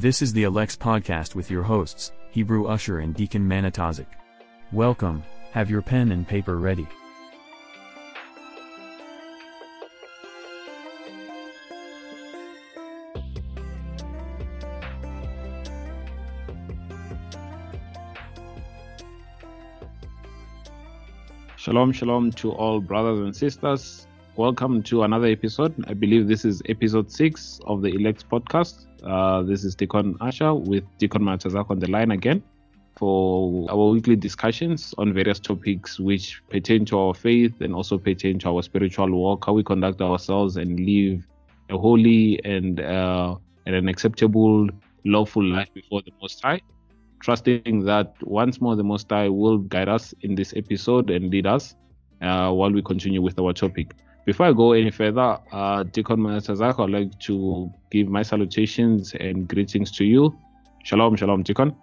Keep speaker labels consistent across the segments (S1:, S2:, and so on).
S1: This is the Elect podcast with your hosts, Hebrew Ahshar and Deacon Manatazach. Welcome, have your pen and paper ready.
S2: Shalom, shalom to all brothers and sisters. Welcome to another episode. I believe this is episode six of the Elect podcast. Uh, this is Deacon Ahshar with Deacon Matazak on the line again for our weekly discussions on various topics which pertain to our faith and also pertain to our spiritual walk, how we conduct ourselves and live a holy and, uh, and an acceptable, lawful life before the Most High trusting that once more the Most High will guide us in this episode and lead us uh, while we continue with our topic. Before I go any further, uh, Deacon Manatazach, I'd like to give my salutations and greetings to you. Shalom, shalom, Deacon.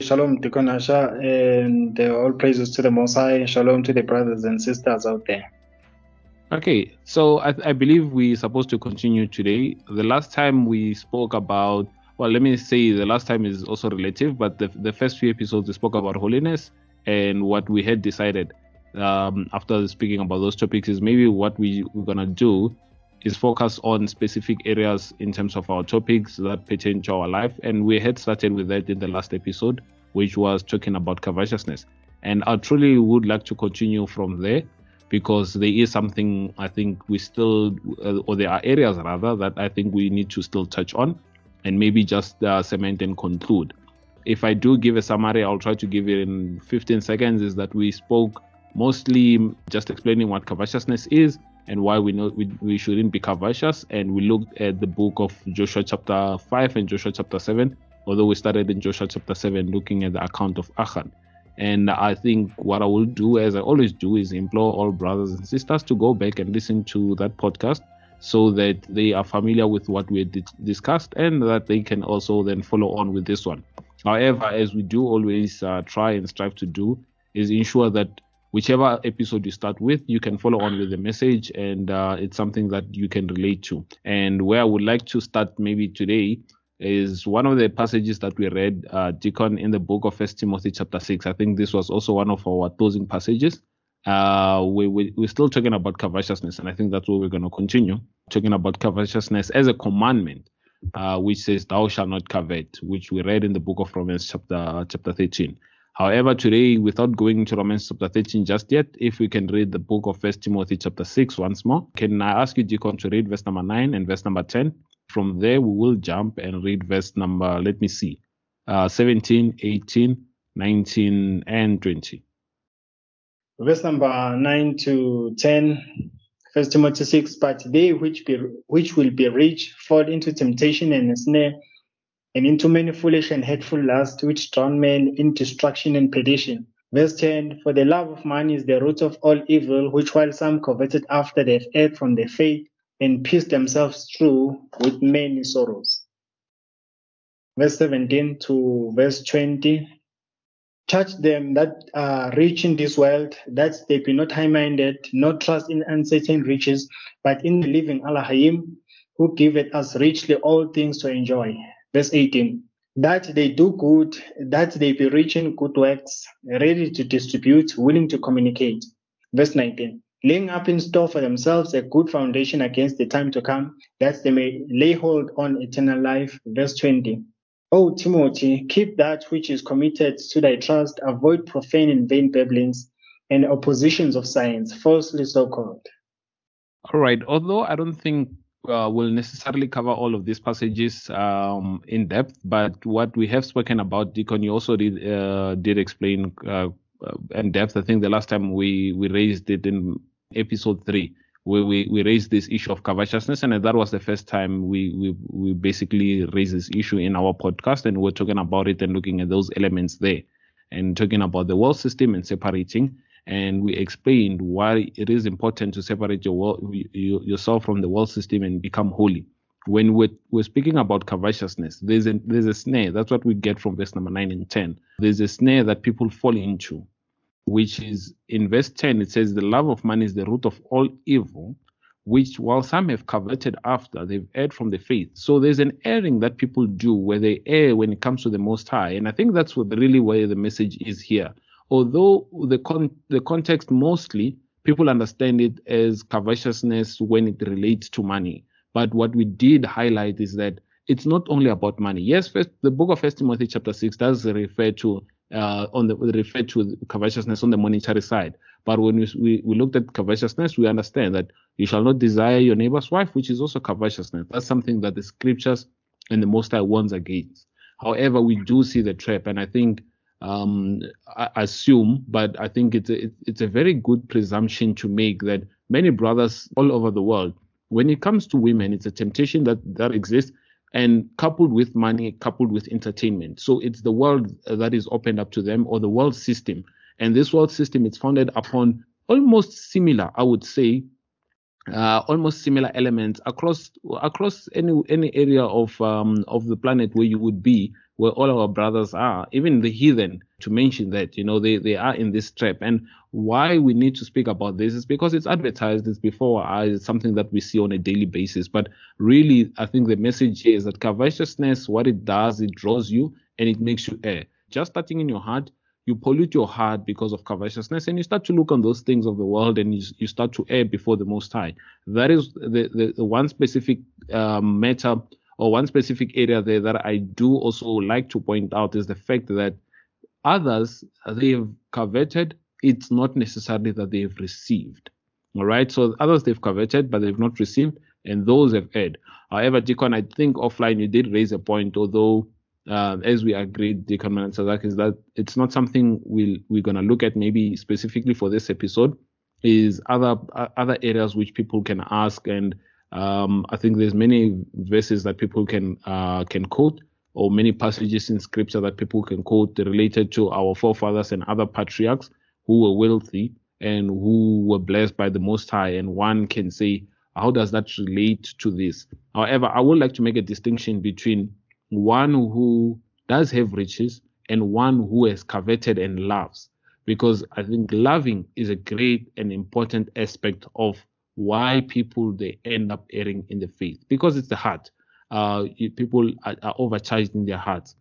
S3: Shalom, Deacon Ahshar, and all praises to the Most High. Shalom to the brothers and sisters out there.
S2: Okay, so I, I believe we're supposed to continue today. The last time we spoke about well, let me say the last time is also relative, but the, the first few episodes we spoke about holiness and what we had decided um, after speaking about those topics is maybe what we, we're going to do is focus on specific areas in terms of our topics that pertain to our life. And we had started with that in the last episode, which was talking about covetousness. And I truly would like to continue from there because there is something I think we still, uh, or there are areas rather, that I think we need to still touch on and maybe just uh, cement and conclude. If I do give a summary, I'll try to give it in 15 seconds. Is that we spoke mostly just explaining what covetousness is and why we know we, we shouldn't be covetous. And we looked at the book of Joshua chapter 5 and Joshua chapter 7, although we started in Joshua chapter 7 looking at the account of Achan. And I think what I will do, as I always do, is implore all brothers and sisters to go back and listen to that podcast so that they are familiar with what we discussed and that they can also then follow on with this one. However, as we do always uh, try and strive to do, is ensure that whichever episode you start with, you can follow on with the message and uh, it's something that you can relate to. And where I would like to start maybe today is one of the passages that we read, uh, Deacon, in the book of First Timothy chapter 6. I think this was also one of our closing passages uh, we, we, we're still talking about covetousness, and I think that's where we're going to continue talking about covetousness as a commandment, uh, which says, "Thou shalt not covet," which we read in the book of Romans, chapter chapter 13. However, today, without going into Romans chapter 13 just yet, if we can read the book of First Timothy chapter 6 once more, can I ask you, Deacon, to read verse number 9 and verse number 10? From there, we will jump and read verse number, let me see, uh, 17, 18, 19, and 20
S3: verse number 9 to 10 first timothy 6 but they which be which will be rich fall into temptation and a snare and into many foolish and hateful lusts which drown men in destruction and perdition verse 10 for the love of money is the root of all evil which while some coveted after they have erred from their faith and pierced themselves through with many sorrows verse 17 to verse 20 Charge them that are rich in this world, that they be not high-minded, not trust in uncertain riches, but in the living Allahim, who giveth us richly all things to enjoy. Verse 18. That they do good, that they be rich in good works, ready to distribute, willing to communicate. Verse 19. Laying up in store for themselves a good foundation against the time to come, that they may lay hold on eternal life. Verse 20 O Timothy, keep that which is committed to thy trust, avoid profane and vain babblings and oppositions of science, falsely so called.
S2: All right. Although I don't think uh, we'll necessarily cover all of these passages um, in depth, but what we have spoken about, Deacon, you also did uh, did explain uh, uh in depth. I think the last time we we raised it in episode three we, we, we raised this issue of covetousness, and that was the first time we, we, we basically raised this issue in our podcast, and we're talking about it and looking at those elements there, and talking about the world system and separating. And we explained why it is important to separate your world, you, yourself from the world system and become holy. When we're, we're speaking about covetousness, there's a, there's a snare. That's what we get from verse number 9 and 10. There's a snare that people fall into which is in verse 10, it says, The love of money is the root of all evil, which while some have coveted after, they've erred from the faith. So there's an erring that people do where they err when it comes to the Most High, and I think that's what really where the message is here. Although the con- the context mostly people understand it as covetousness when it relates to money, but what we did highlight is that it's not only about money. Yes, first, the book of First Timothy chapter six does refer to uh, on the refer to covetousness on the monetary side. But when we, we, we looked at covetousness, we understand that you shall not desire your neighbor's wife, which is also covetousness. That's something that the scriptures and the Most High warns against. However, we do see the trap, and I think um, I assume, but I think it's a, it's a very good presumption to make that many brothers all over the world, when it comes to women, it's a temptation that that exists and coupled with money, coupled with entertainment. So it's the world that is opened up to them or the world system. And this world system is founded upon almost similar, I would say, uh, almost similar elements across across any any area of um, of the planet where you would be, where all our brothers are, even the heathen. To mention that, you know, they they are in this trap, and why we need to speak about this is because it's advertised, it's before our eyes, it's something that we see on a daily basis. But really, I think the message is that covetousness, what it does, it draws you and it makes you err. Just starting in your heart, you pollute your heart because of covetousness and you start to look on those things of the world and you, you start to err before the most high. That is the, the, the one specific um, matter or one specific area there that i do also like to point out is the fact that others they have coveted it's not necessarily that they have received. All right? So others they've coveted but they've not received and those have erred. However deacon i think offline you did raise a point although uh, as we agreed, Deacon Manatazach, is that it's not something we'll, we're going to look at maybe specifically for this episode, is other uh, other areas which people can ask. And um, I think there's many verses that people can uh, can quote or many passages in scripture that people can quote related to our forefathers and other patriarchs who were wealthy and who were blessed by the Most High. And one can say, how does that relate to this? However, I would like to make a distinction between one who does have riches and one who has coveted and loves. Because I think loving is a great and important aspect of why people they end up erring in the faith because it's the heart. Uh, people are, are overcharged in their hearts.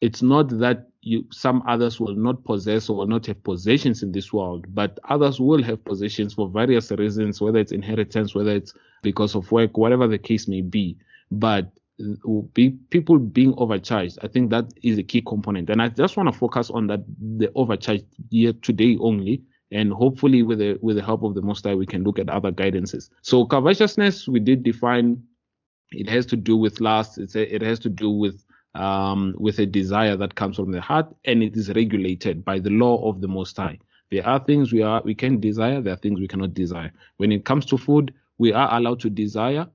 S2: It's not that you some others will not possess or will not have possessions in this world, but others will have possessions for various reasons, whether it's inheritance, whether it's because of work, whatever the case may be. But be people being overcharged. I think that is a key component, and I just want to focus on that the overcharged year today only, and hopefully with the with the help of the Most High, we can look at other guidances. So covetousness, we did define. It has to do with lust. It's a, it has to do with um, with a desire that comes from the heart, and it is regulated by the law of the Most High. There are things we are we can desire. There are things we cannot desire. When it comes to food, we are allowed to desire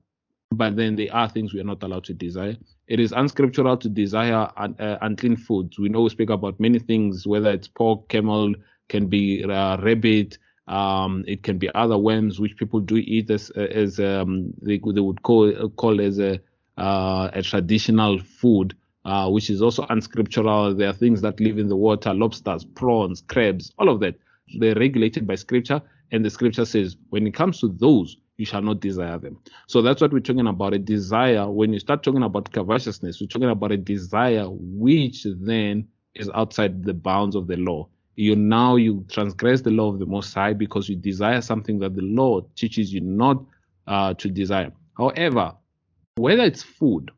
S2: but then there are things we are not allowed to desire. It is unscriptural to desire un, uh, unclean foods. We know we speak about many things, whether it's pork, camel, can be uh, rabbit, um, it can be other worms which people do eat as as um, they, they would call call as a uh, a traditional food, uh, which is also unscriptural. There are things that live in the water, lobsters, prawns, crabs, all of that. They're regulated by scripture, and the scripture says when it comes to those, you shall not desire them. So that's what we're talking about. A desire, when you start talking about covetousness, we're talking about a desire which then is outside the bounds of the law. You now you transgress the law of the Most High because you desire something that the law teaches you not uh, to desire. However, whether it's food,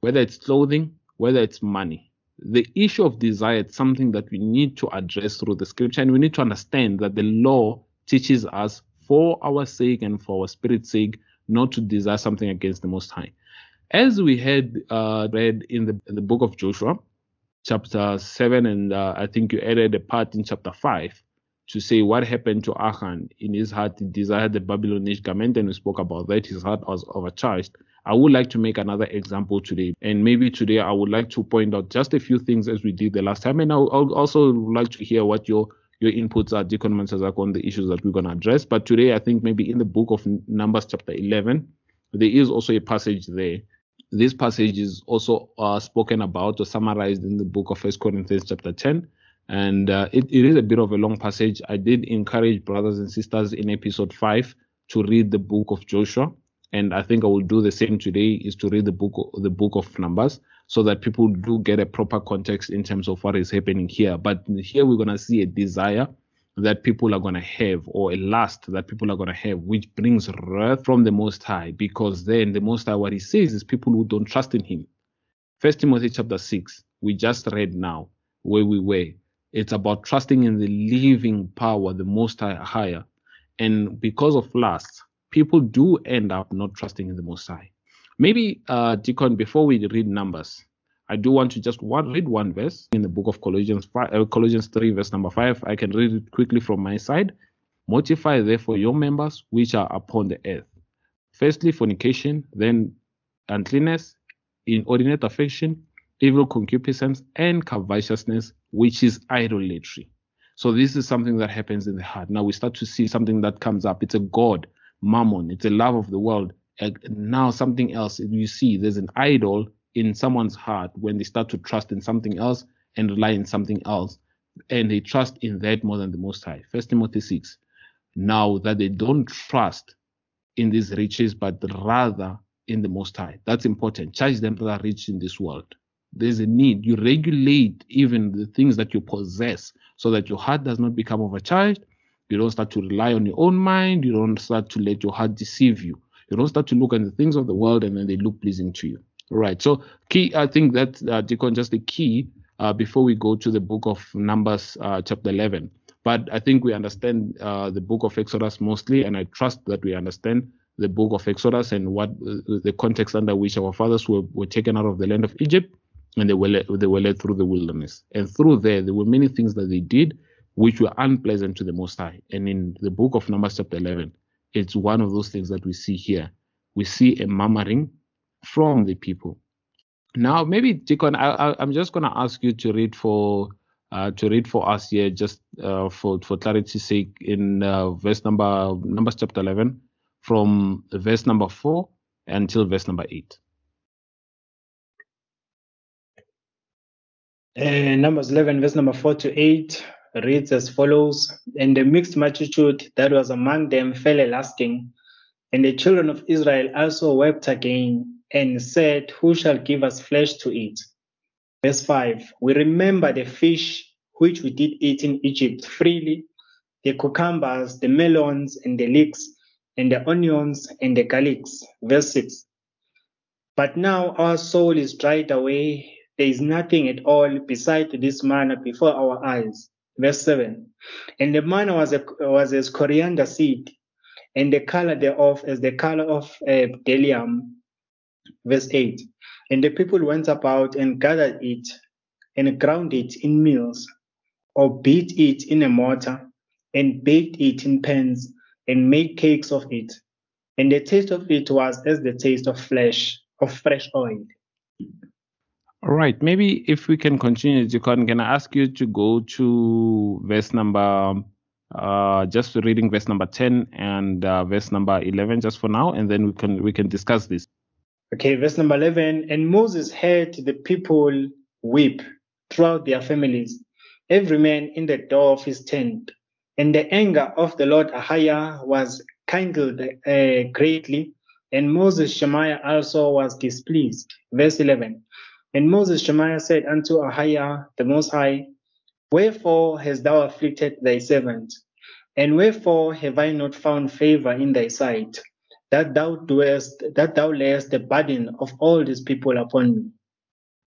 S2: whether it's clothing, whether it's money, the issue of desire is something that we need to address through the scripture, and we need to understand that the law teaches us for our sake and for our spirit's sake, not to desire something against the Most High. As we had uh, read in the, in the book of Joshua, chapter 7, and uh, I think you added a part in chapter 5 to say what happened to Achan. In his heart, he desired the Babylonish garment, and we spoke about that. His heart was overcharged. I would like to make another example today. And maybe today I would like to point out just a few things as we did the last time. And I would also like to hear what your your inputs are Deacon Manatazach on the issues that we're going to address. But today, I think maybe in the book of Numbers, chapter 11, there is also a passage there. This passage is also uh, spoken about or summarized in the book of First Corinthians, chapter 10. And uh, it, it is a bit of a long passage. I did encourage brothers and sisters in episode 5 to read the book of Joshua, and I think I will do the same today is to read the book the book of Numbers so that people do get a proper context in terms of what is happening here. But here we're gonna see a desire that people are going to have or a lust that people are going to have which brings wrath from the most high because then the most high what he says is people who don't trust in him. First timothy chapter 6 we just read now where we were. It's about trusting in the living power the most high higher. And because of lust people do end up not trusting in the most high maybe uh deacon before we read numbers I do want to just one, read one verse in the book of Colossians 5, uh, Colossians 3, verse number 5. I can read it quickly from my side. Mortify therefore your members which are upon the earth. Firstly, fornication, then uncleanness, inordinate affection, evil concupiscence, and covetousness, which is idolatry. So this is something that happens in the heart. Now we start to see something that comes up. It's a God, mammon. It's a love of the world. Now something else. You see, there's an idol in someone's heart when they start to trust in something else and rely on something else and they trust in that more than the most high. First timothy 6 now that they don't trust in these riches but rather in the most high. That's important. Charge them that are rich in this world. There's a need. You regulate even the things that you possess so that your heart does not become overcharged. You don't start to rely on your own mind. You don't start to let your heart deceive you you don't start to look at the things of the world and then they look pleasing to you Right. So key, I think that uh, Deacon just the key uh, before we go to the book of Numbers, uh, chapter 11. But I think we understand uh, the book of Exodus mostly, and I trust that we understand the book of Exodus and what uh, the context under which our fathers were, were taken out of the land of Egypt and they were led, they were led through the wilderness. And through there, there were many things that they did which were unpleasant to the Most High. And in the book of Numbers, chapter 11, it's one of those things that we see here. We see a murmuring from the people. Now, maybe Deacon, I, am just going to ask you to read for uh, to read for us here, just uh, for for clarity's sake, in uh, verse number Numbers chapter 11, from verse number four until verse number eight.
S3: Uh, Numbers 11, verse number 4 to 8 reads as follows And the mixed multitude that was among them fell a lasting, and the children of Israel also wept again and said, Who shall give us flesh to eat? Verse 5 We remember the fish which we did eat in Egypt freely, the cucumbers, the melons, and the leeks, and the onions, and the garlics. Verse 6 But now our soul is dried away. There is nothing at all beside this manna before our eyes. Verse 7 And the manna was, a, was as coriander seed, and the color thereof as the color of uh, bdellium Verse 8 And the people went about and gathered it, and ground it in mills, or beat it in a mortar, and baked it in pans, and made cakes of it. And the taste of it was as the taste of flesh, of fresh oil.
S2: All right, maybe if we can continue, Deacon, can I ask you to go to verse number, uh, just reading verse number 10 and uh, verse number 11 just for now, and then we can we can discuss this.
S3: Okay, verse number 11. And Moses heard the people weep throughout their families, every man in the door of his tent. And the anger of the Lord Ahiah was kindled uh, greatly, and Moses Shemaiah also was displeased. Verse 11. And Moses Shemaiah said unto Ahiah the Most High, Wherefore hast thou afflicted thy servant? And wherefore have I not found favor in thy sight? that thou doest, that thou layest the burden of all these people upon me.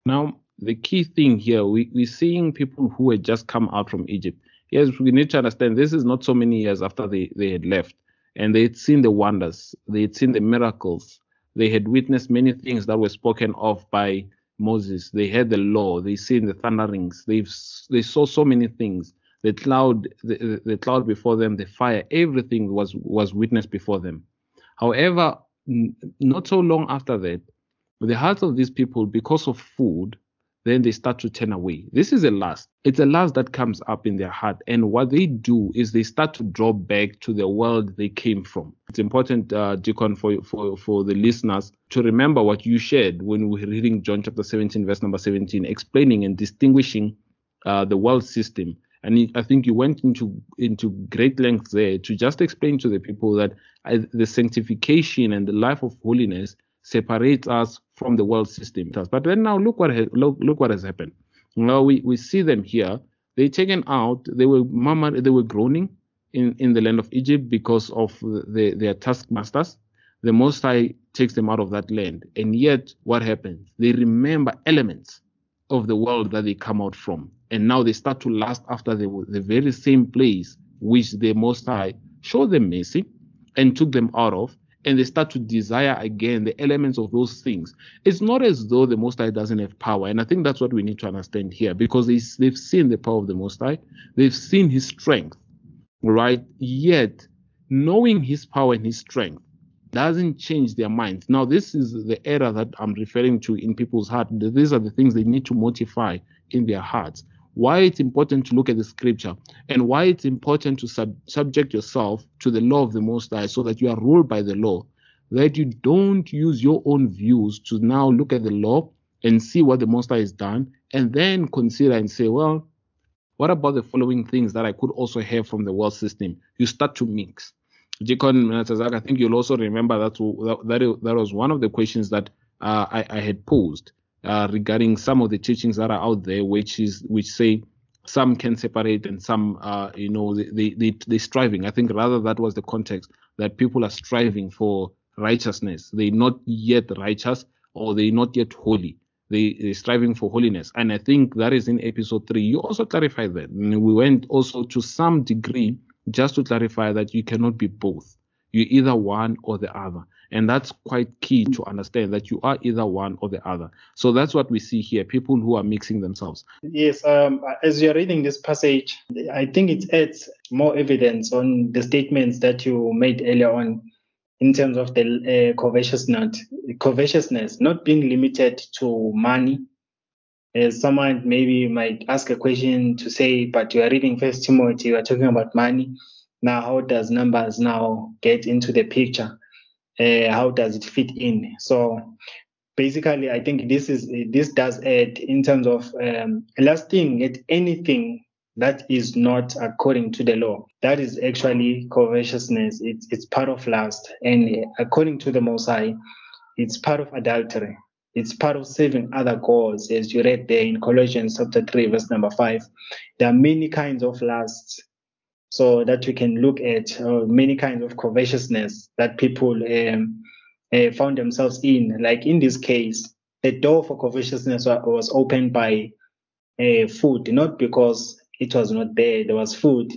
S2: Now, the key thing here, we, we're seeing people who had just come out from Egypt. Yes, we need to understand this is not so many years after they, they had left. And they had seen the wonders, they had seen the miracles, they had witnessed many things that were spoken of by Moses. They heard the law, they seen the thunderings, they've they saw so many things. The cloud, the, the cloud before them, the fire, everything was was witnessed before them. However, not so long after that, the hearts of these people, because of food, then they start to turn away. This is a lust. It's a lust that comes up in their heart. And what they do is they start to draw back to the world they came from. It's important, uh, Deacon, for, for, for the listeners to remember what you shared when we were reading John chapter 17, verse number 17, explaining and distinguishing uh, the world system And I think you went into into great lengths there to just explain to the people that uh, the sanctification and the life of holiness separates us from the world system. But then now look what has, look, look what has happened. Now we, we see them here. They taken out. They were mama. They were groaning in, in the land of Egypt because of the, their taskmasters. The Most High takes them out of that land, and yet what happens? They remember elements of the world that they come out from, and now they start to lust after the, the very same place which the Most High showed them mercy and took them out of, and they start to desire again the elements of those things. It's not as though the Most High doesn't have power. And I think that's what we need to understand here because they, they've seen the power of the Most High, they've seen his strength, right? Yet, knowing his power and his strength doesn't change their minds. Now, this is the error that I'm referring to in people's heart. These are the things they need to mortify in their hearts why it's important to look at the scripture and why it's important to sub- subject yourself to the law of the Most High so that you are ruled by the law, that you don't use your own views to now look at the law and see what the Most High has done and then consider and say, well, what about the following things that I could also have from the world system? You start to mix. Deacon I think you'll also remember that that, that was one of the questions that uh, I, I had posed uh, regarding some of the teachings that are out there, which is which say some can separate and some, uh, you know, they, they, they striving. I think rather that was the context that people are striving for righteousness. They're not yet righteous or they're not yet holy. They, they're striving for holiness. And I think that is in episode three. You also clarified that. And we went also to some degree just to clarify that you cannot be both. You're either one or the other. And that's quite key to understand that you are either one or the other. So that's what we see here people who are mixing themselves.
S3: Yes, um, as you're reading this passage, I think it adds more evidence on the statements that you made earlier on in terms of the uh, covetousness, covetousness not being limited to money. Someone maybe might ask a question to say, but you are reading First Timothy, you are talking about money. Now, how does numbers now get into the picture? Uh, how does it fit in? So basically, I think this is this does add in terms of um, lasting at anything that is not according to the law. That is actually covetousness. It's it's part of lust, and according to the Most High, it's part of adultery. It's part of serving other gods, as you read there in Colossians chapter 3, verse number 5. There are many kinds of lusts so that we can look at uh, many kinds of covetousness that people um, uh, found themselves in. Like in this case, the door for covetousness was opened by uh, food, not because it was not there, there was food,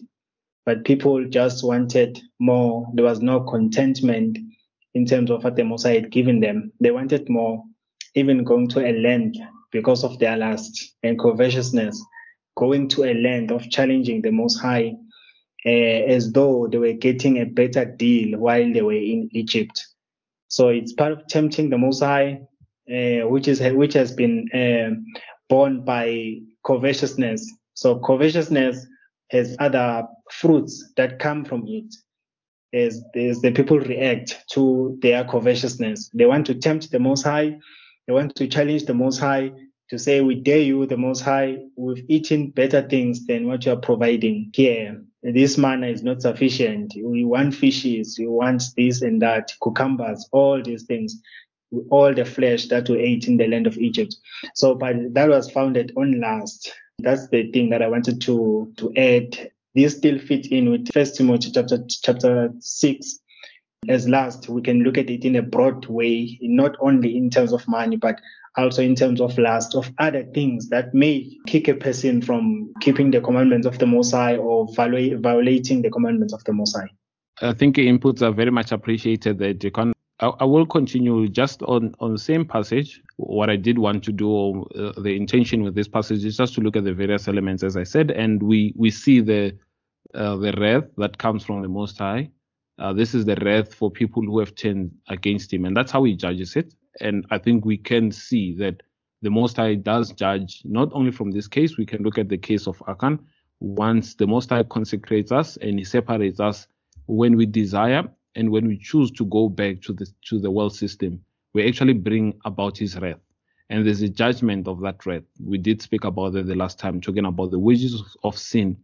S3: but people just wanted more. There was no contentment in terms of what the Messiah had given them. They wanted more, even going to a land because of their lust and covetousness, going to a land of challenging the Most High as though they were getting a better deal while they were in Egypt. So it's part of tempting the Most High, uh, which is which has been uh, born by covetousness. So covetousness has other fruits that come from it. As, as the people react to their covetousness, they want to tempt the Most High, they want to challenge the Most High to say, "We dare you, the Most High. We've eaten better things than what you are providing here." This manna is not sufficient. We want fishes, we want this and that, cucumbers, all these things, all the flesh that we ate in the land of Egypt. So, but that was founded on lust. That's the thing that I wanted to to add. This still fits in with First Timothy chapter chapter six. As last, we can look at it in a broad way, not only in terms of money, but also in terms of lust, of other things that may kick a person from keeping the commandments of the Most High or violating the commandments of the Most High.
S2: I think inputs are very much appreciated there, Deacon. I, I will continue just on, on the same passage. What I did want to do, uh, the intention with this passage is just to look at the various elements, as I said, and we, we see the uh, the wrath that comes from the Most High. Uh, this is the wrath for people who have turned against Him, and that's how He judges it. And I think we can see that the Most High does judge not only from this case, we can look at the case of Achan. Once the Most High consecrates us and He separates us when we desire and when we choose to go back to the to the world system, we actually bring about His wrath. And there's a judgment of that wrath. We did speak about it the last time, talking about the wages of sin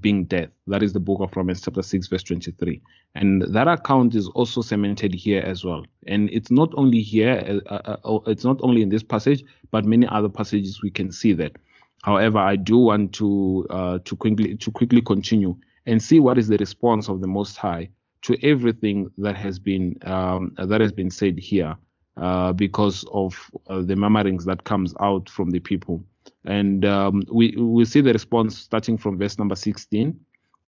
S2: being death. That is the book of Romans, chapter 6, verse 23. And that account is also cemented here as well. And it's not only here, uh, uh, uh, it's not only in this passage, but many other passages we can see that. However, I do want to uh, to quickly to quickly continue and see what is the response of the Most High to everything that has been um, that has been said here, uh, because of uh, the murmurings that comes out from the people. And um, we we see the response starting from verse number 16,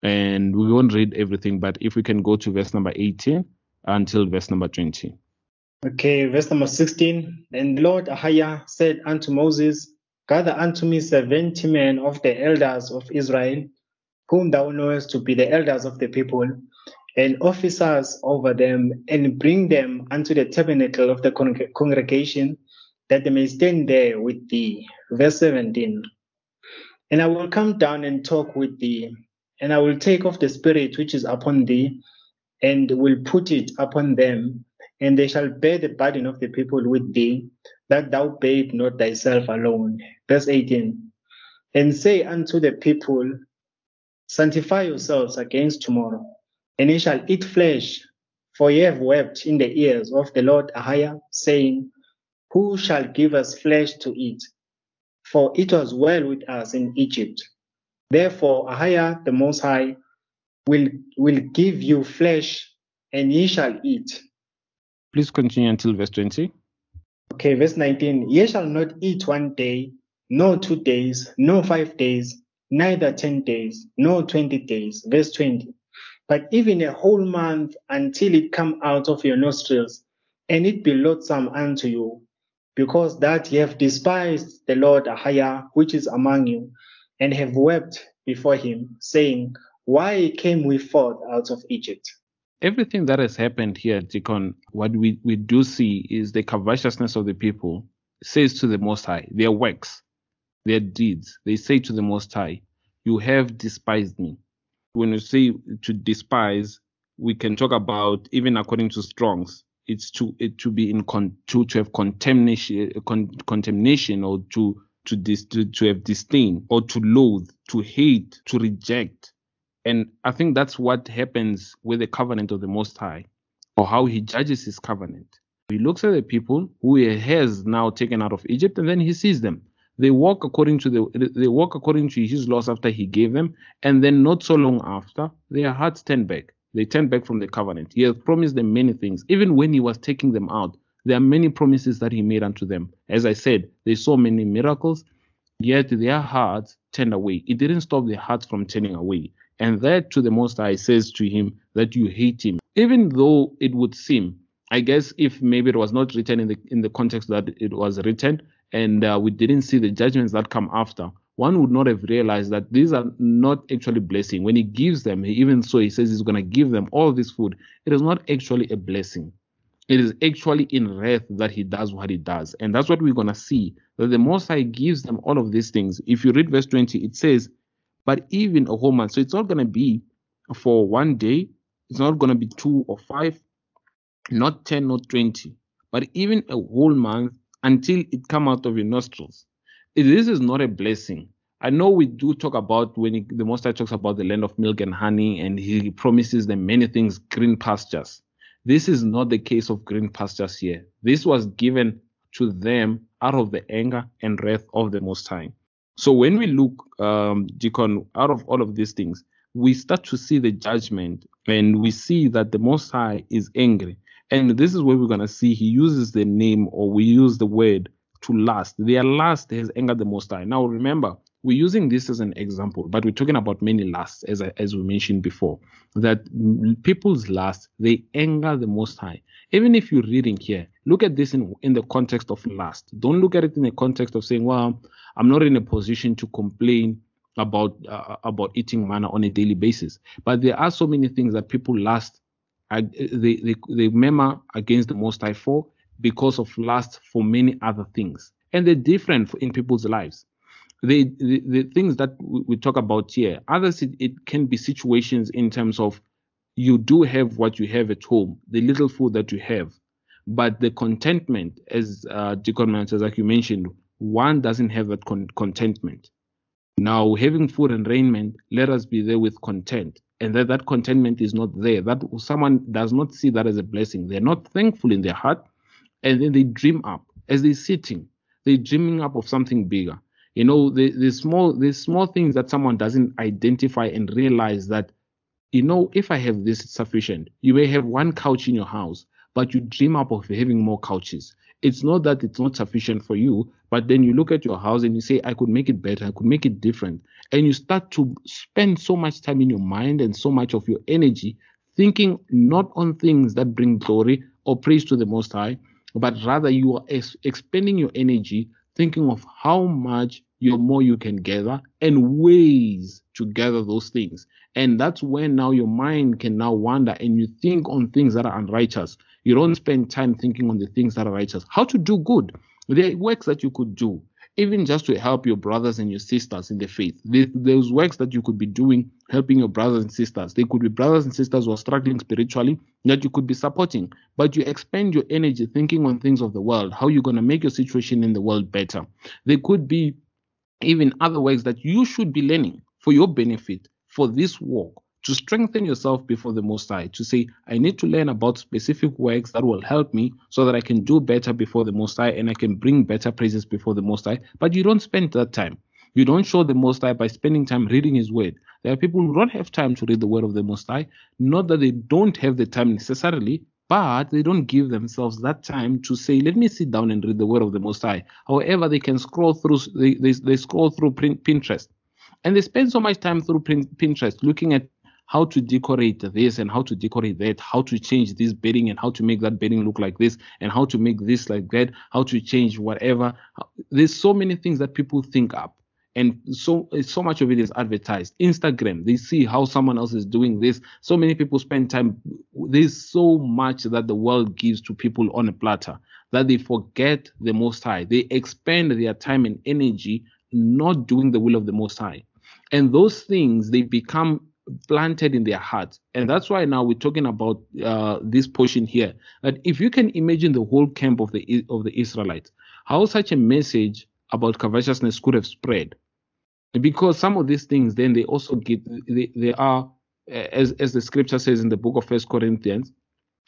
S2: and we won't read everything, but if we can go to verse number 18 until verse number 20.
S3: Okay, verse number 16. And Lord Ahiah said unto Moses, Gather unto me seventy men of the elders of Israel, whom thou knowest to be the elders of the people, and officers over them, and bring them unto the tabernacle of the congregation, that they may stand there with thee. Verse 17. And I will come down and talk with thee, and I will take off the spirit which is upon thee, and will put it upon them, and they shall bear the burden of the people with thee, that thou bear not thyself alone. Verse 18. And say unto the people, Sanctify yourselves against tomorrow, and ye shall eat flesh, for ye have wept in the ears of the Lord Ahiah, saying, Who shall give us flesh to eat? For it was well with us in Egypt. Therefore, Ahiah the Most High will, will give you flesh, and ye shall eat.
S2: Please continue until verse 20.
S3: Okay, verse 19. Ye shall not eat one day, no two days, no five days, neither ten days, nor twenty days. Verse 20. But even a whole month until it come out of your nostrils, and it be loathsome unto you, because that ye have despised the Lord Ahiah, which is among you, and have wept before him, saying, Why came we forth out of Egypt?
S2: everything that has happened here, Deacon, what we, we do see is the covetousness of the people says to the Most High, their works, their deeds, they say to the Most High, You have despised me. When you say to despise, we can talk about, even according to Strong's, it's to it to be in con, to, to have contamination, con, contamination or to to, dis, to to have disdain or to loathe, to hate, to reject and I think that's what happens with the covenant of the Most High, or how he judges his covenant. He looks at the people who he has now taken out of Egypt, and then he sees them. They walk according to the they walk according to his laws after he gave them, and then not so long after, their hearts turn back. They turned back from the covenant. He has promised them many things. Even when he was taking them out, there are many promises that he made unto them. As I said, they saw many miracles, yet their hearts turned away. It didn't stop their hearts from turning away. And that to the Most High says to him that you hate him. Even though it would seem, I guess, if maybe it was not written in the in the context that it was written, and uh, we didn't see the judgments that come after, one would not have realized that these are not actually blessing. When he gives them, he even so, he says he's going to give them all this food. It is not actually a blessing. It is actually in wrath that he does what he does. And that's what we're going to see that the Most High gives them all of these things. If you read verse 20, it says, but even a whole month. So it's not going to be for one day. It's not going to be two or five, not 10, not 20, but even a whole month until it come out of your nostrils. This is not a blessing. I know we do talk about when he, the Most High talks about the land of milk and honey, and he promises them many things, green pastures. This is not the case of green pastures here. This was given to them out of the anger and wrath of the Most High. So when we look, um, Deacon, out of all of these things, we start to see the judgment and we see that the Most High is angry. And this is where we're going to see he uses the name or we use the word to last. Their last has angered the Most High. Now remember, we're using this as an example, but we're talking about many lusts, as as we mentioned before. That people's lust they anger the Most High. Even if you're reading here, look at this in in the context of lust. Don't look at it in the context of saying, "Well, I'm not in a position to complain about uh, about eating manna on a daily basis." But there are so many things that people lust, uh, they they they murmur against the Most High for because of lust for many other things, and they're different in people's lives the, the, the things that we talk about here, others it, it can be situations in terms of you do have what you have at home, the little food that you have, but the contentment, as uh, Deacon like you mentioned, one doesn't have that con- contentment. Now, having food and raiment, let us be there with content. And that that contentment is not there. That someone does not see that as a blessing. They're not thankful in their heart. And then they dream up as they're sitting, they're dreaming up of something bigger. You know, the, the small the small things that someone doesn't identify and realize that, you know, if I have this, it's sufficient. You may have one couch in your house, but you dream up of having more couches. It's not that it's not sufficient for you, but then you look at your house and you say, I could make it better, I could make it different. And you start to spend so much time in your mind and so much of your energy thinking not on things that bring glory or praise to the Most High, but rather you are ex- expending your energy thinking of how much your more you can gather and ways to gather those things. And that's when now your mind can now wander and you think on things that are unrighteous. You don't spend time thinking on the things that are righteous. How to do good. There are works that you could do even just to help your brothers and your sisters in the faith. Those works that you could be doing, helping your brothers and sisters. They could be brothers and sisters who are struggling spiritually that you could be supporting, but you expend your energy thinking on things of the world, how you're going to make your situation in the world better. There could be even other works that you should be learning for your benefit for this walk to strengthen yourself before the Most High, to say, I need to learn about specific works that will help me so that I can do better before the Most High and I can bring better praises before the Most High. But you don't spend that time. You don't show the Most High by spending time reading His Word. There are people who don't have time to read the Word of the Most High. Not that they don't have the time necessarily, but they don't give themselves that time to say, let me sit down and read the Word of the Most High. However, they can scroll through, they, they, they scroll through Pinterest. And they spend so much time through Pinterest looking at how to decorate this and how to decorate that, how to change this bedding and how to make that bedding look like this and how to make this like that, how to change whatever. There's so many things that people think up. And so so much of it is advertised. Instagram, they see how someone else is doing this. So many people spend time. There's so much that the world gives to people on a platter that they forget the Most High. They expend their time and energy not doing the will of the Most High. And those things, they become planted in their hearts. And that's why now we're talking about uh, this portion here. That if you can imagine the whole camp of the of the Israelites, how such a message about covetousness could have spread, because some of these things then they also get they, they are as as the scripture says in the book of First Corinthians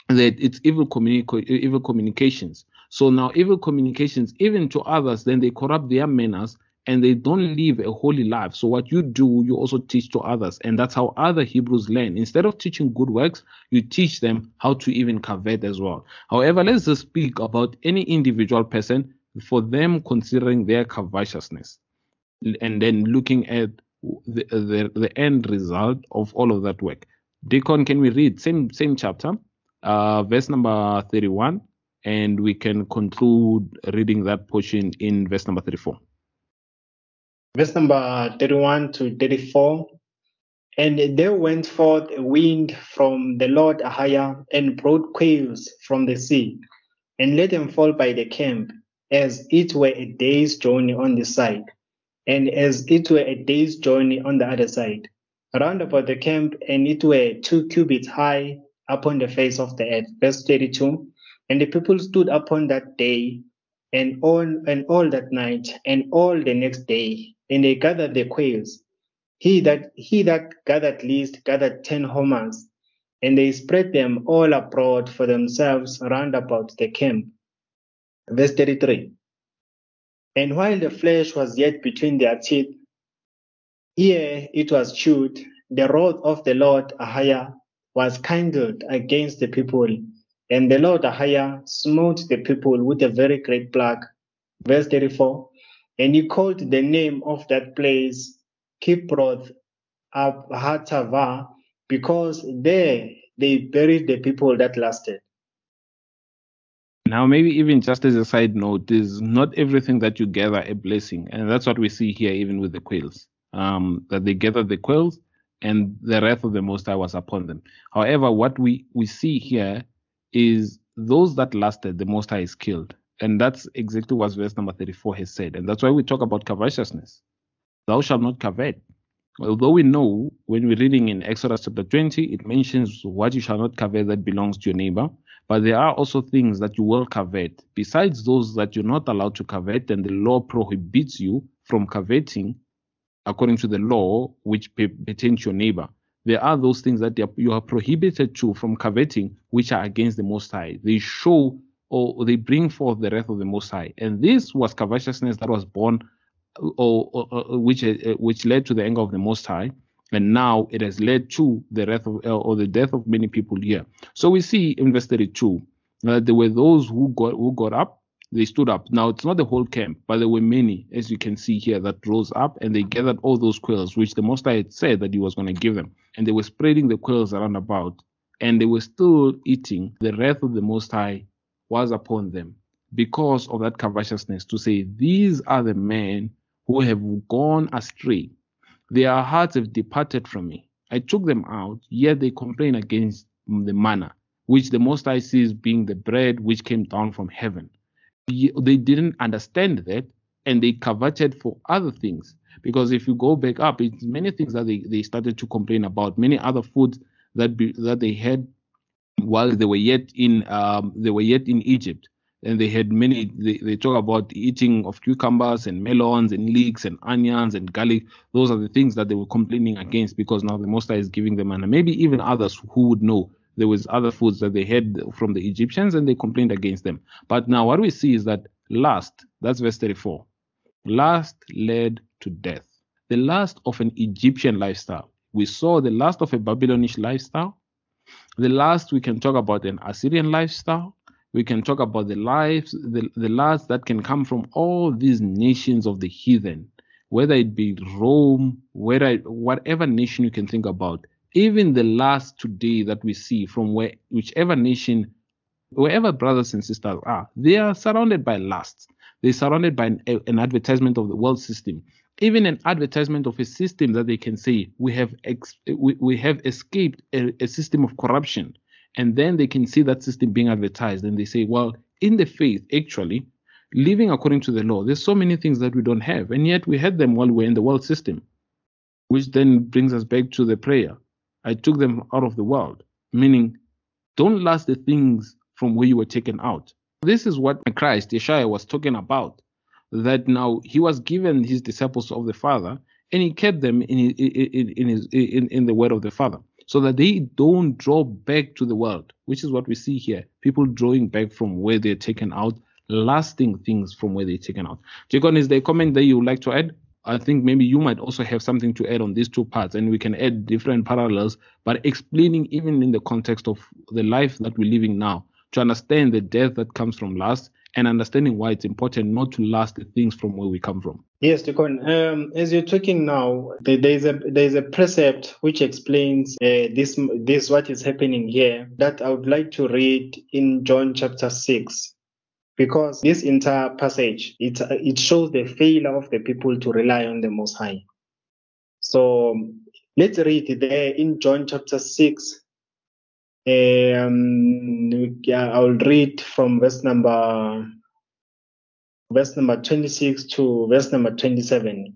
S2: that it's evil communic- evil communications. So now evil communications even to others then they corrupt their manners and they don't live a holy life. So what you do, you also teach to others, and that's how other Hebrews learn. Instead of teaching good works, you teach them how to even covet as well. However, let's just speak about any individual person for them considering their covetousness, and then looking at the, the, the end result of all of that work. Deacon, can we read same same chapter, uh, verse number 31, and we can conclude reading that portion in verse number 34
S3: verse number 31 to 34. And there went forth a wind from the Lord Ahijah and brought quails from the sea, and let them fall by the camp, as it were a day's journey on the side, and as it were a day's journey on the other side, round about the camp, and it were two cubits high upon the face of the earth. Verse 32. And the people stood upon that day, and all and all that night, and all the next day, and they gathered the quails. He that he that gathered least gathered ten homers, and they spread them all abroad for themselves round about the camp. Verse 33. And while the flesh was yet between their teeth, ere it was chewed, the wrath of the Lord Ahijah was kindled against the people, and the Lord Ahijah smote the people with a very great plague. Verse 34. And he called the name of that place Kibroth Hattaavah, because there they buried the people that lasted.
S2: Now, maybe even just as a side note, is not everything that you gather a blessing, and that's what we see here, even with the quails. Um, that they gathered the quails, and the wrath of the Most High was upon them. However, what we we see here is those that lasted, the Most High is killed. And that's exactly what verse number 34 has said. And that's why we talk about covetousness. Thou shalt not covet. Although we know when we're reading in Exodus chapter 20, it mentions what you shall not covet that belongs to your neighbor. But there are also things that you will covet, besides those that you're not allowed to covet, and the law prohibits you from coveting. according to the law which pertains to your neighbor. There are those things that you are prohibited to from coveting, which are against the Most High. They show or they bring forth the wrath of the Most High. And this was covetousness that was born, or, or, or which uh, which led to the anger of the Most High. And now it has led to the wrath of, uh, or the death of many people here. So we see in verse 32 that there were those who got who got up they stood up. Now it's not the whole camp, but there were many, as you can see here, that rose up and they gathered all those quails, which the Most High had said that He was going to give them, and they were spreading the quails around about, and they were still eating. The wrath of the Most High was upon them because of that covetousness. To say, these are the men who have gone astray; their hearts have departed from me. I took them out, yet they complain against the manna, which the Most High sees being the bread which came down from heaven they didn't understand that and they coveted for other things because if you go back up it's many things that they, they started to complain about many other foods that be, that they had while they were yet in um, they were yet in Egypt and they had many they, they talk about eating of cucumbers and melons and leeks and onions and garlic those are the things that they were complaining against because now the Most High is giving them and maybe even others who would know there was other foods that they had from the Egyptians and they complained against them. But now what we see is that lust, that's verse 34, lust led to death. The lust of an Egyptian lifestyle. We saw the lust of a Babylonish lifestyle. The last we can talk about an Assyrian lifestyle. We can talk about the lives, the, the lust that can come from all these nations of the heathen, whether it be Rome, whether whatever nation you can think about. Even the last today that we see from where whichever nation wherever brothers and sisters are they are surrounded by lust they're surrounded by an, an, advertisement of the world system even an advertisement of a system that they can say we have ex, we, we have escaped a, a system of corruption and then they can see that system being advertised and they say well in the faith actually living according to the law there's so many things that we don't have and yet we had them while we're in the world system which then brings us back to the prayer I took them out of the world, meaning don't last the things from where you were taken out. This is what Christ, Yeshua, was talking about. That now he was given his disciples of the Father, and he kept them in in, in his in, in the word of the Father, so that they don't draw back to the world, which is what we see here. People drawing back from where they're taken out, lasting things from where they're taken out. Jacob, is there a comment that you would like to add? I think maybe you might also have something to add on these two parts, and we can add different parallels, but explaining even in the context of the life that we're living now to understand the death that comes from lust and understanding why it's important not to last the things from where we come from.
S3: Yes, Deacon. Um, as you're talking now, there is a there is a precept which explains uh, this this what is happening here that I would like to read in John chapter six because this entire passage it it shows the failure of the people to rely on the Most High. So let's read there in John chapter six. Um, yeah, I'll read from verse number verse number 26 to verse number 27.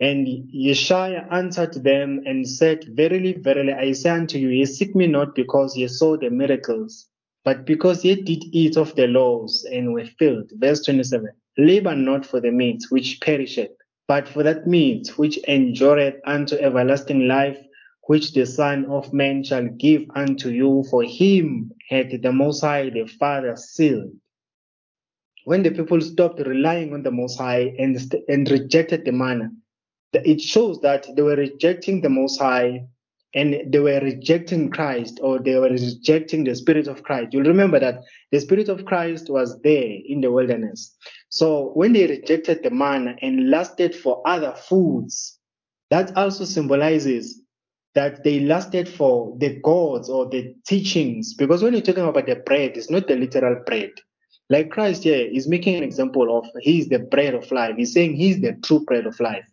S3: And Yeshua answered them and said, Verily, verily, I say unto you, ye seek me not because ye saw the miracles, but because ye did eat of the loaves and were filled, verse 27, labor not for the meat which perisheth, but for that meat which endureth unto everlasting life, which the Son of Man shall give unto you, for him hath the Most High the Father sealed. When the people stopped relying on the Most High and, and rejected the manna, it shows that they were rejecting the Most High and they were rejecting Christ or they were rejecting the Spirit of Christ. You'll remember that the Spirit of Christ was there in the wilderness. So when they rejected the manna and lusted for other foods, that also symbolizes that they lusted for the gods or the teachings. Because when you're talking about the bread, it's not the literal bread. Like Christ yeah, here is making an example of He's the bread of life. He's saying He's the true bread of life.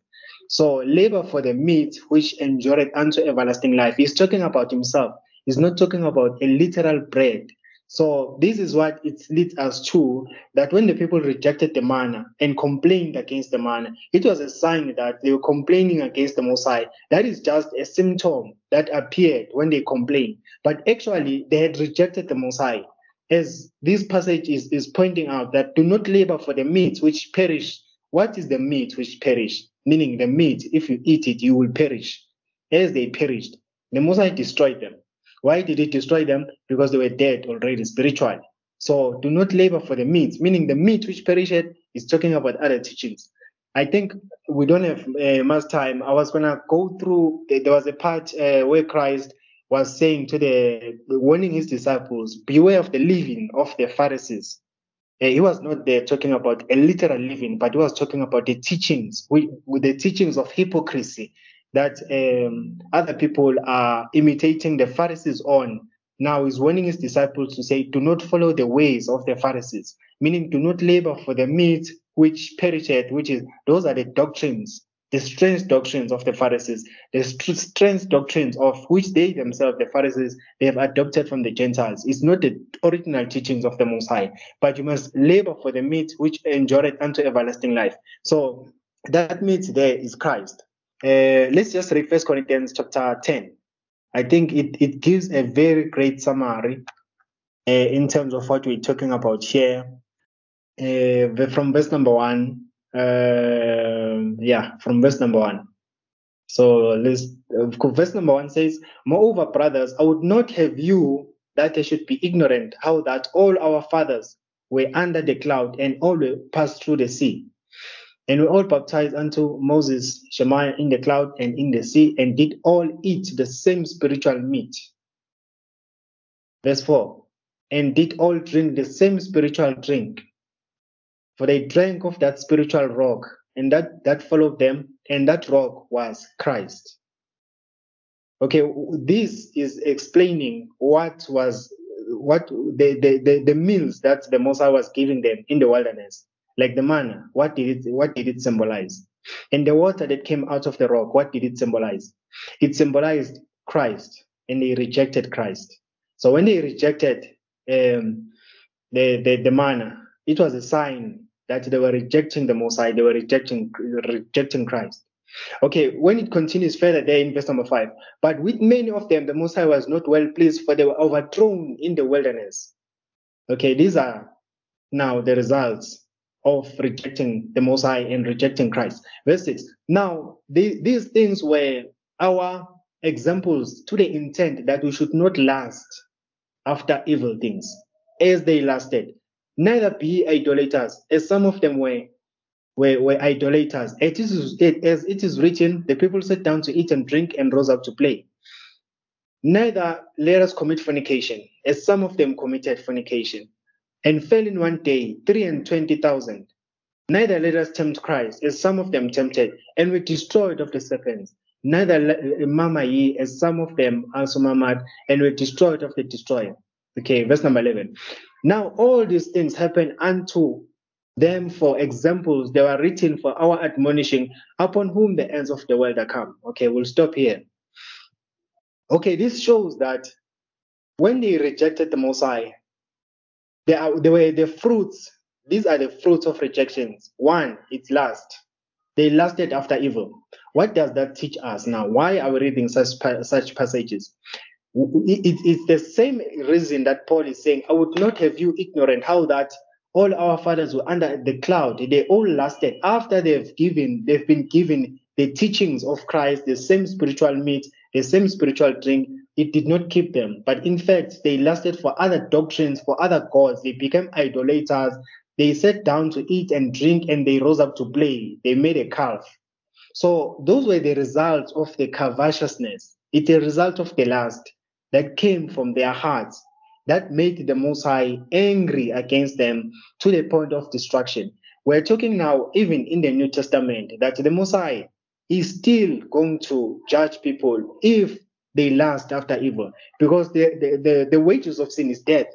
S3: So labor for the meat which endureth unto everlasting life. He's talking about himself. He's not talking about a literal bread. So this is what it leads us to that when the people rejected the manna and complained against the manna, it was a sign that they were complaining against the Messiah. That is just a symptom that appeared when they complained. But actually, they had rejected the Messiah. As this passage is, is pointing out, that do not labor for the meat which perish. What is the meat which perish? meaning the meat, if you eat it, you will perish. As they perished, the Most High destroyed them. Why did he destroy them? Because they were dead already spiritually. So do not labor for the meat, meaning the meat which perished is talking about other teachings. I think we don't have uh, much time. I was gonna go through. There was a part uh, where Christ was saying to the warning his disciples, "Beware of the leaven of the Pharisees." Uh, he was not there talking about a literal leaven, but he was talking about the teachings, with, with the teachings of hypocrisy that um, other people are imitating the Pharisees on. Now he's warning his disciples to say, do not follow the ways of the Pharisees, meaning do not labor for the meat which perisheth, which is, those are the doctrines, the strange doctrines of the Pharisees, the strange doctrines of which they themselves, the Pharisees, they have adopted from the Gentiles. It's not the original teachings of the Most High, but you must labor for the meat which endureth unto everlasting life. So that meat there is Christ. Uh, let's just read First Corinthians chapter 10. I think it, it gives a very great summary uh, in terms of what we're talking about here. Uh, from verse number one, uh, yeah, from verse number one. So let's, verse number one says, Moreover, brothers, I would not have you that I should be ignorant how that all our fathers were under the cloud and all passed through the sea and we all baptized unto Moses, Shemaiah in the cloud and in the sea, and did all eat the same spiritual meat. Verse 4 And did all drink the same spiritual drink. For they drank of that spiritual rock, and that, that followed them, and that rock was Christ. Okay, this is explaining what was what the, the, the, the meals that the Moses was giving them in the wilderness like the manna, what did it what did it symbolize? And the water that came out of the rock, what did it symbolize? It symbolized Christ, and they rejected Christ. So when they rejected um, the, the the manna, it was a sign that they were rejecting the Messiah, they were rejecting rejecting Christ. Okay, when it continues further there in verse number five, but with many of them the Messiah was not well pleased, for they were overthrown in the wilderness. Okay, these are now the results of rejecting the Most High and rejecting Christ. Verse 6. Now, the, these things were our examples to the intent that we should not last after evil things, as they lasted. Neither be idolaters, as some of them were, were, were idolaters. It is, it, as it is written, the people sat down to eat and drink and rose up to play. Neither let us commit fornication, as some of them committed fornication and fell in one day three and twenty thousand. Neither let us tempt Christ, as some of them tempted, and were destroyed of the serpents. Neither uh, murmur ye, as some of them also murmured, and were destroyed of the destroyer. Okay, verse number 11. Now all these things happen unto them for examples they were written for our admonishing, upon whom the ends of the world are come. Okay, we'll stop here. Okay, this shows that when they rejected the Messiah, they, are, were the fruits. These are the fruits of rejections. One, it's lust. They lasted after evil. What does that teach us now? Why are we reading such such passages? It, it's the same reason that Paul is saying, I would not have you ignorant how that all our fathers were under the cloud. They all lasted after they've given, they've been given the teachings of Christ, the same spiritual meat, the same spiritual drink, it did not keep them. But in fact, they lasted for other doctrines, for other gods. They became idolaters. They sat down to eat and drink and they rose up to play. They made a calf. So those were the results of the covetousness. It's a result of the lust that came from their hearts that made the Most High angry against them to the point of destruction. We're talking now, even in the New Testament, that the Most High is still going to judge people if they last after evil because the, the, the, the wages of sin is death.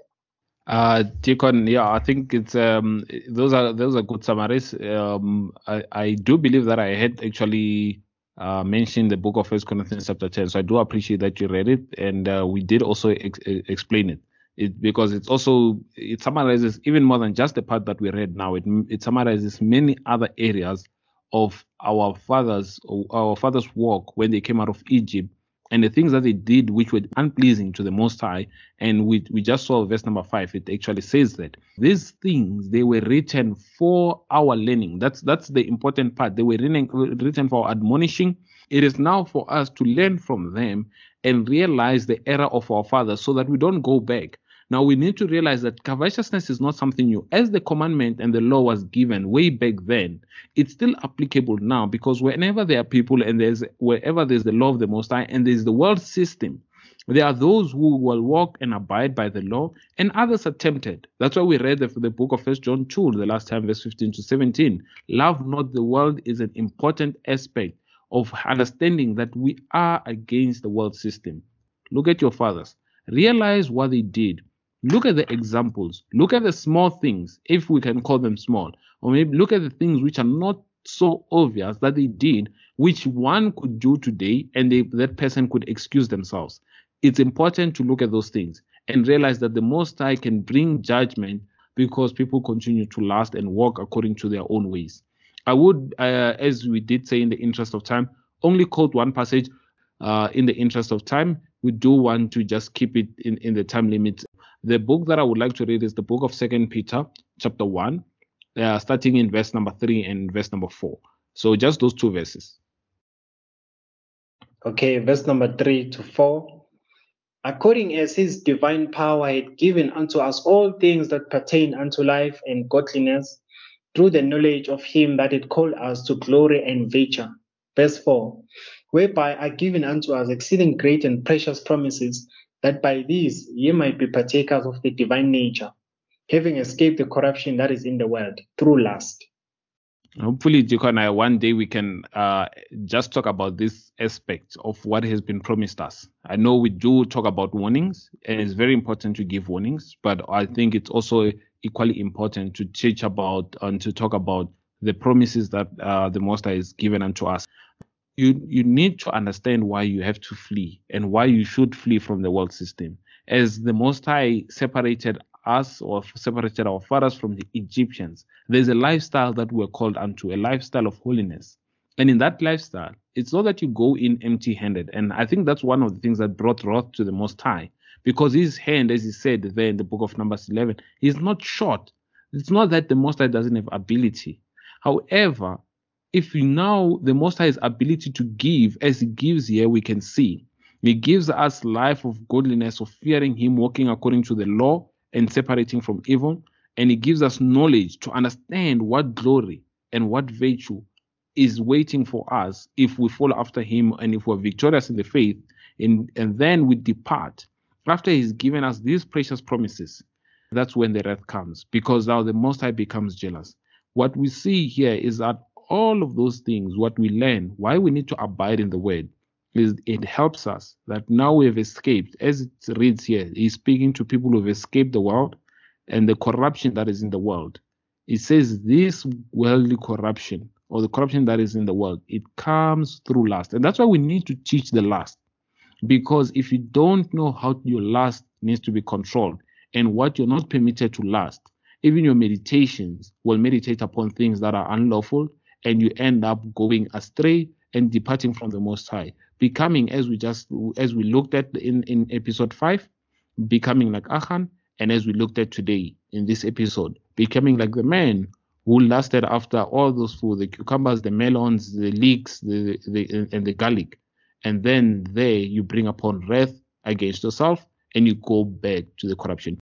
S2: Uh, Deacon, yeah, I think it's um those are those are good summaries. Um, I, I do believe that I had actually uh, mentioned the book of First Corinthians chapter 10, so I do appreciate that you read it, and uh, we did also ex- explain it. It because it's also it summarizes even more than just the part that we read now. It it summarizes many other areas of our fathers our fathers' walk when they came out of Egypt and the things that they did which were unpleasing to the Most High. And we, we just saw verse number five, it actually says that these things they were written for our learning. That's that's the important part. They were written, written for admonishing. It is now for us to learn from them and realize the error of our fathers so that we don't go back. Now we need to realize that covetousness is not something new. As the commandment and the law was given way back then, it's still applicable now because whenever there are people and there's wherever there's the law of the Most High and there's the world system, there are those who will walk and abide by the law, and others are tempted. That's why we read the, the book of First John 2, the last time, verse 15 to 17. Love not the world is an important aspect of understanding that we are against the world system. Look at your fathers. Realize what they did Look at the examples. Look at the small things, if we can call them small, or maybe look at the things which are not so obvious that they did, which one could do today, and they, that person could excuse themselves. It's important to look at those things and realize that the Most High can bring judgment because people continue to last and walk according to their own ways. I would, uh, as we did say in the interest of time, only quote one passage uh, in the interest of time. We do want to just keep it in, in the time limit the book that I would like to read is the book of Second Peter, chapter one, uh, starting in verse number three and verse number four. So just those two verses.
S3: Okay, verse number three to four. According as his divine power had given unto us all things that pertain unto life and godliness, through the knowledge of him that had called us to glory and virtue. Verse 4 Whereby are given unto us exceeding great and precious promises that by these ye might be partakers of the divine nature, having escaped the corruption that is in the world through lust.
S2: Hopefully, Deacon, I, one day we can uh, just talk about this aspect of what has been promised us. I know we do talk about warnings, and it's very important to give warnings, but I think it's also equally important to teach about and to talk about the promises that uh, the Most High has given unto us you you need to understand why you have to flee and why you should flee from the world system. As the Most High separated us or separated our fathers from the Egyptians, there's a lifestyle that we're called unto, a lifestyle of holiness. And in that lifestyle, it's not that you go in empty handed. And I think that's one of the things that brought wrath to the Most High. Because his hand, as he said there in the book of Numbers 11, is not short. It's not that the Most High doesn't have ability. However, if we now the Most High's ability to give, as He gives here, we can see. He gives us life of godliness, of fearing Him, walking according to the law, and separating from evil. And He gives us knowledge to understand what glory and what virtue is waiting for us if we follow after Him and if we're victorious in the faith. And, and then we depart. After He's given us these precious promises, that's when the wrath comes because now the Most High becomes jealous. What we see here is that all of those things, what we learn, why we need to abide in the word, is it helps us that now we have escaped. As it reads here, he's speaking to people who have escaped the world and the corruption that is in the world. It says this worldly corruption or the corruption that is in the world, it comes through lust. And that's why we need to teach the lust. Because if you don't know how your lust needs to be controlled and what you're not permitted to lust, even your meditations will meditate upon things that are unlawful and you end up going astray and departing from the most high. Becoming as we just as we looked at in in episode 5 becoming like achan and as we looked at today in this episode becoming like the man who lasted after all those food the cucumbers the melons the leeks the, the and the garlic. And then there you bring upon wrath against yourself and you go back to the corruption.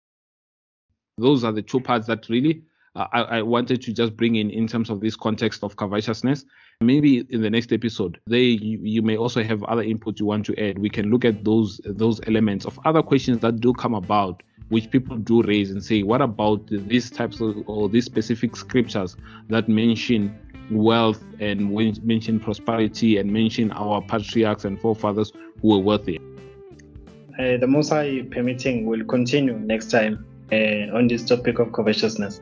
S2: Those are the two parts that really uh, I, I, wanted to just bring in in terms of this context of covetousness. Maybe in the next episode, they you, you, may also have other input you want to add. We can look at those those elements of other questions that do come about, which people do raise and say, what about these types of or these specific scriptures that mention wealth and mention prosperity and mention our patriarchs and forefathers who were wealthy.
S3: Uh, the Most High permitting will continue next time uh, on this topic of covetousness.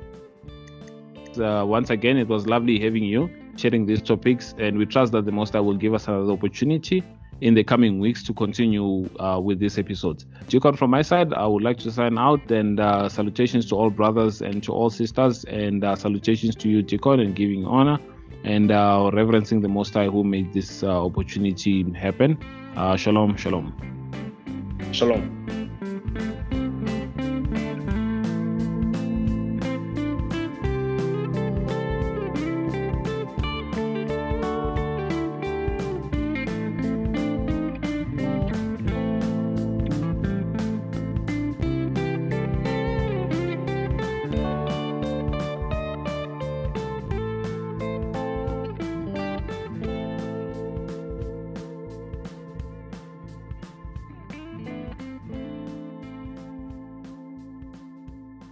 S2: Uh, once again, it was lovely having you sharing these topics, and we trust that the Master will give us another opportunity in the coming weeks to continue uh, with this episode. Deacon, from my side, I would like to sign out and uh, salutations to all brothers and to all sisters, and uh, salutations to you, Deacon, and giving honor. and uh, reverencing the Most High who made this uh, opportunity happen. Uh, shalom, shalom.
S3: Shalom.